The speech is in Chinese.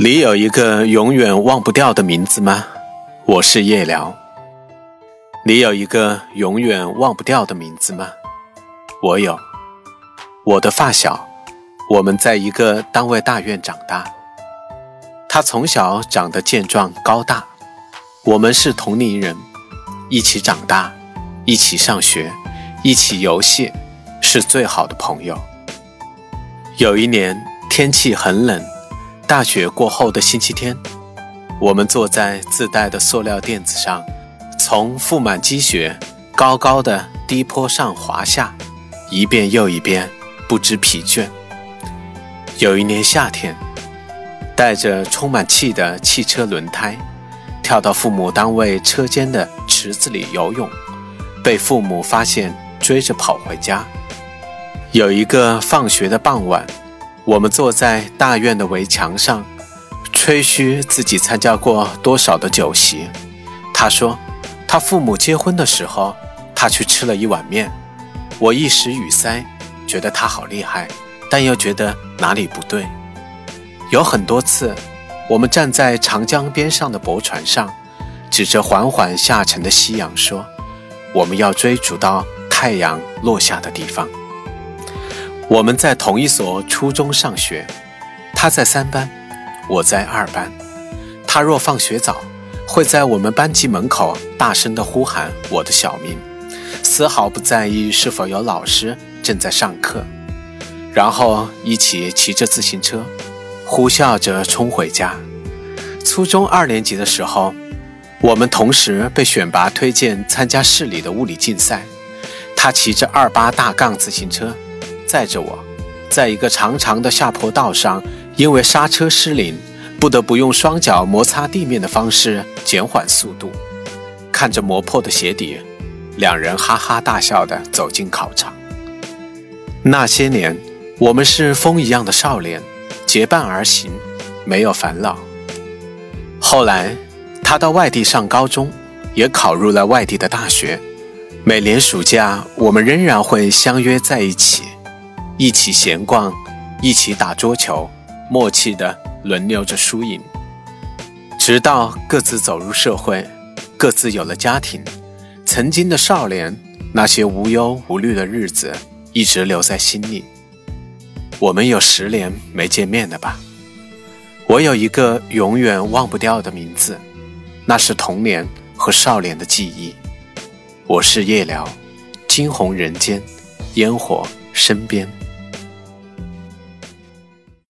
你有一个永远忘不掉的名字吗？我是夜聊。你有一个永远忘不掉的名字吗？我有。我的发小，我们在一个单位大院长大。他从小长得健壮高大，我们是同龄人，一起长大，一起上学，一起游戏，是最好的朋友。有一年天气很冷。大雪过后的星期天，我们坐在自带的塑料垫子上，从覆满积雪、高高的低坡上滑下，一遍又一遍，不知疲倦。有一年夏天，带着充满气的汽车轮胎，跳到父母单位车间的池子里游泳，被父母发现，追着跑回家。有一个放学的傍晚。我们坐在大院的围墙上，吹嘘自己参加过多少的酒席。他说，他父母结婚的时候，他去吃了一碗面。我一时语塞，觉得他好厉害，但又觉得哪里不对。有很多次，我们站在长江边上的驳船上，指着缓缓下沉的夕阳说：“我们要追逐到太阳落下的地方。”我们在同一所初中上学，他在三班，我在二班。他若放学早，会在我们班级门口大声地呼喊我的小名，丝毫不在意是否有老师正在上课，然后一起骑着自行车，呼啸着冲回家。初中二年级的时候，我们同时被选拔推荐参加市里的物理竞赛，他骑着二八大杠自行车。载着我，在一个长长的下坡道上，因为刹车失灵，不得不用双脚摩擦地面的方式减缓速度。看着磨破的鞋底，两人哈哈大笑地走进考场。那些年，我们是风一样的少年，结伴而行，没有烦恼。后来，他到外地上高中，也考入了外地的大学。每年暑假，我们仍然会相约在一起。一起闲逛，一起打桌球，默契的轮流着输赢，直到各自走入社会，各自有了家庭。曾经的少年，那些无忧无虑的日子，一直留在心里。我们有十年没见面了吧？我有一个永远忘不掉的名字，那是童年和少年的记忆。我是夜聊，惊鸿人间，烟火身边。